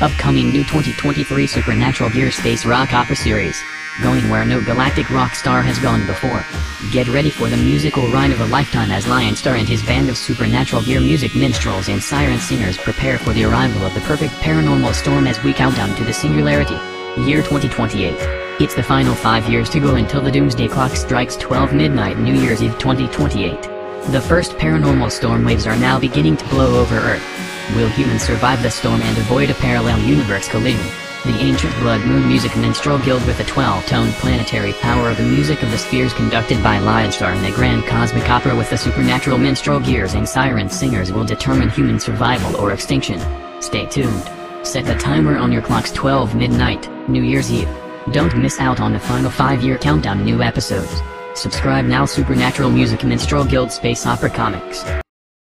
Upcoming new 2023 Supernatural Gear Space Rock Opera Series. Going where no galactic rock star has gone before. Get ready for the musical ride of a lifetime as Lion Star and his band of supernatural gear music minstrels and siren singers prepare for the arrival of the perfect paranormal storm as we count down to the singularity. Year 2028. It's the final five years to go until the doomsday clock strikes 12 midnight New Year's Eve 2028. The first paranormal storm waves are now beginning to blow over Earth. Will humans survive the storm and avoid a parallel universe collision? The ancient Blood Moon Music Minstrel Guild with the 12-tone planetary power of the music of the spheres conducted by Lionstar and the Grand Cosmic Opera with the supernatural minstrel gears and siren singers will determine human survival or extinction. Stay tuned. Set the timer on your clock's 12 midnight, New Year's Eve. Don't miss out on the final 5-year countdown new episodes. Subscribe now Supernatural Music Minstrel Guild Space Opera Comics.